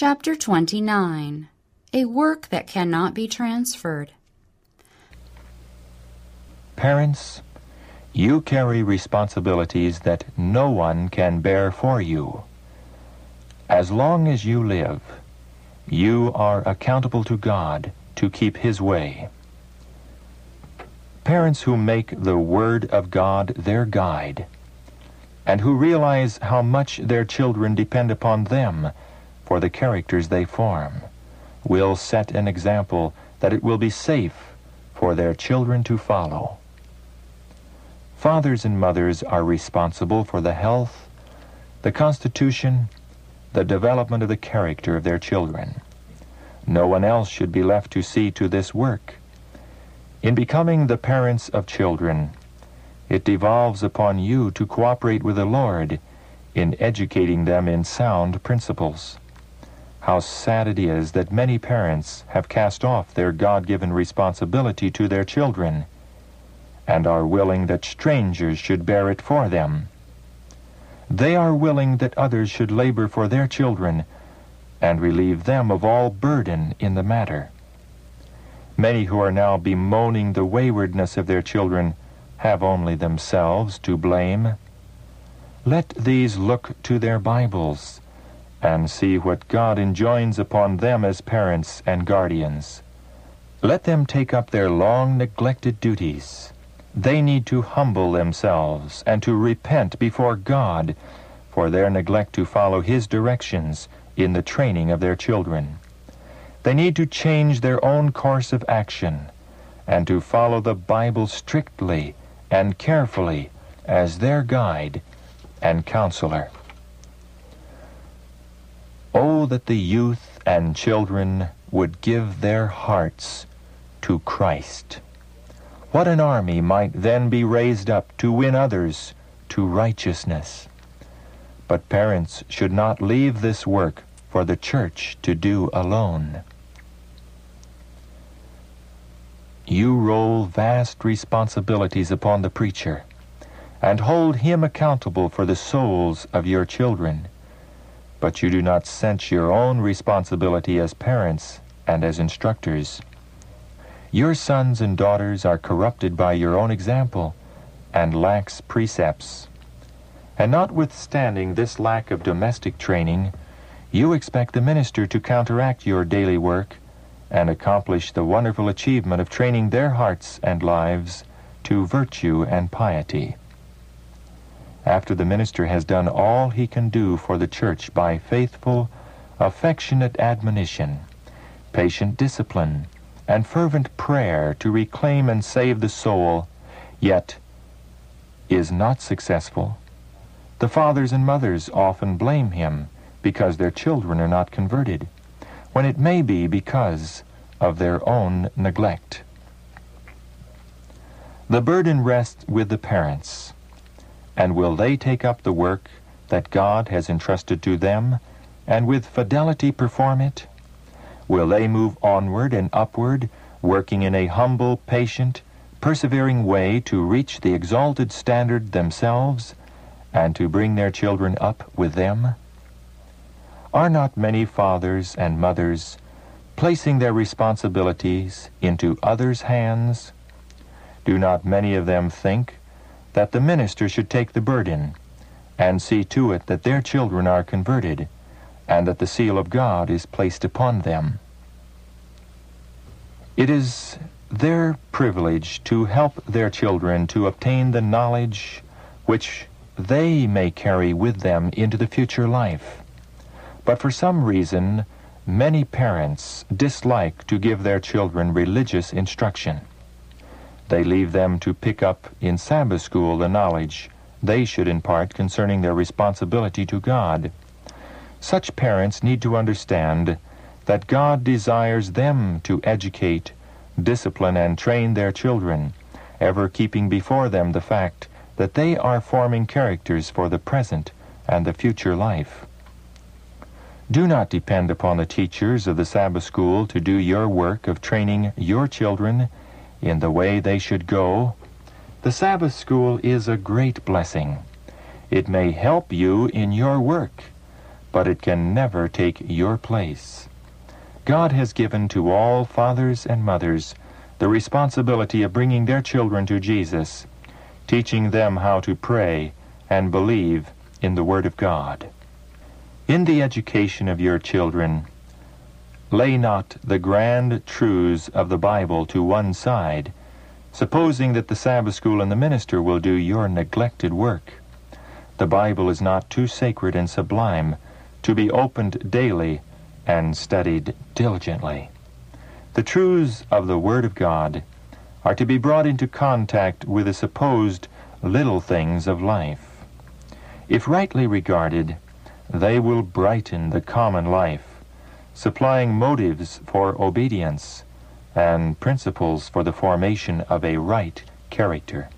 Chapter 29 A Work That Cannot Be Transferred. Parents, you carry responsibilities that no one can bear for you. As long as you live, you are accountable to God to keep His way. Parents who make the Word of God their guide and who realize how much their children depend upon them for the characters they form will set an example that it will be safe for their children to follow. Fathers and mothers are responsible for the health, the constitution, the development of the character of their children. No one else should be left to see to this work. In becoming the parents of children, it devolves upon you to cooperate with the Lord in educating them in sound principles. How sad it is that many parents have cast off their God-given responsibility to their children and are willing that strangers should bear it for them. They are willing that others should labor for their children and relieve them of all burden in the matter. Many who are now bemoaning the waywardness of their children have only themselves to blame. Let these look to their Bibles and see what God enjoins upon them as parents and guardians. Let them take up their long neglected duties. They need to humble themselves and to repent before God for their neglect to follow His directions in the training of their children. They need to change their own course of action and to follow the Bible strictly and carefully as their guide and counselor. Oh, that the youth and children would give their hearts to Christ. What an army might then be raised up to win others to righteousness. But parents should not leave this work for the church to do alone. You roll vast responsibilities upon the preacher and hold him accountable for the souls of your children. But you do not sense your own responsibility as parents and as instructors. Your sons and daughters are corrupted by your own example and lax precepts. And notwithstanding this lack of domestic training, you expect the minister to counteract your daily work and accomplish the wonderful achievement of training their hearts and lives to virtue and piety. After the minister has done all he can do for the church by faithful, affectionate admonition, patient discipline, and fervent prayer to reclaim and save the soul, yet is not successful, the fathers and mothers often blame him because their children are not converted when it may be because of their own neglect. The burden rests with the parents, and will they take up the work that God has entrusted to them, and with fidelity perform it? Will they move onward and upward, working in a humble, patient, persevering way to reach the exalted standard themselves, and to bring their children up with them? Are not many fathers and mothers placing their responsibilities into others' hands? Do not many of them think that the minister should take the burden and see to it that their children are converted and that the seal of God is placed upon them? It is their privilege to help their children to obtain the knowledge which they may carry with them into the future life. But for some reason, many parents dislike to give their children religious instruction. They leave them to pick up in Sabbath school the knowledge they should impart concerning their responsibility to God. Such parents need to understand that God desires them to educate, discipline, and train their children, ever keeping before them the fact that they are forming characters for the present and the future life. Do not depend upon the teachers of the Sabbath school to do your work of training your children in the way they should go. The Sabbath school is a great blessing. It may help you in your work, but it can never take your place. God has given to all fathers and mothers the responsibility of bringing their children to Jesus, teaching them how to pray and believe in the Word of God. In the education of your children, lay not the grand truths of the Bible to one side, supposing that the Sabbath school and the minister will do your neglected work. The Bible is not too sacred and sublime to be opened daily and studied diligently. The truths of the Word of God are to be brought into contact with the supposed little things of life. If rightly regarded, they will brighten the common life, supplying motives for obedience and principles for the formation of a right character.